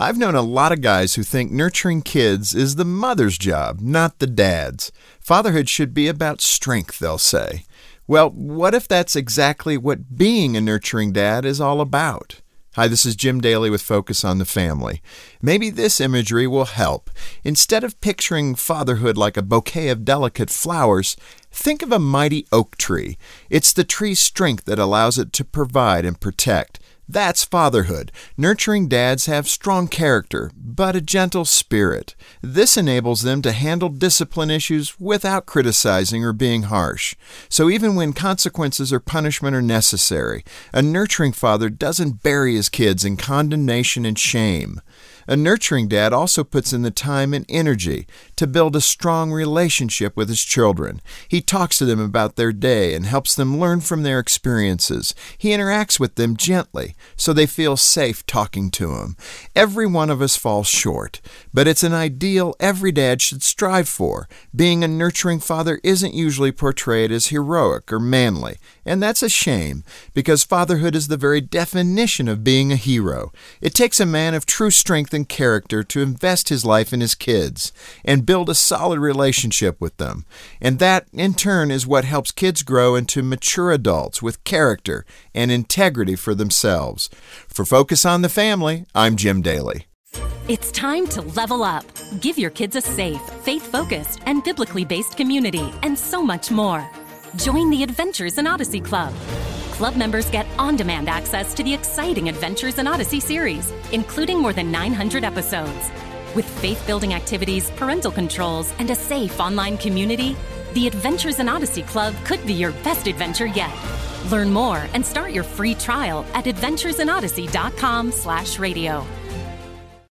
I've known a lot of guys who think nurturing kids is the mother's job, not the dad's. Fatherhood should be about strength, they'll say. Well, what if that's exactly what being a nurturing dad is all about? Hi, this is Jim Daly with Focus on the Family. Maybe this imagery will help. Instead of picturing fatherhood like a bouquet of delicate flowers, think of a mighty oak tree. It's the tree's strength that allows it to provide and protect. That's fatherhood. Nurturing dads have strong character, but a gentle spirit. This enables them to handle discipline issues without criticizing or being harsh. So even when consequences or punishment are necessary, a nurturing father doesn't bury his kids in condemnation and shame. A nurturing dad also puts in the time and energy to build a strong relationship with his children. He talks to them about their day and helps them learn from their experiences. He interacts with them gently so they feel safe talking to him. Every one of us falls short, but it's an ideal every dad should strive for. Being a nurturing father isn't usually portrayed as heroic or manly, and that's a shame because fatherhood is the very definition of being a hero. It takes a man of true strength and character to invest his life in his kids and build a solid relationship with them. And that, in turn, is what helps kids grow into mature adults with character and integrity for themselves. For Focus on the Family, I'm Jim Daly. It's time to level up. Give your kids a safe, faith focused, and biblically based community, and so much more. Join the Adventures in Odyssey Club. Club members get on demand access to the exciting Adventures in Odyssey series, including more than 900 episodes. With faith building activities, parental controls, and a safe online community, the Adventures in Odyssey Club could be your best adventure yet. Learn more and start your free trial at adventuresinodyssey.com slash radio.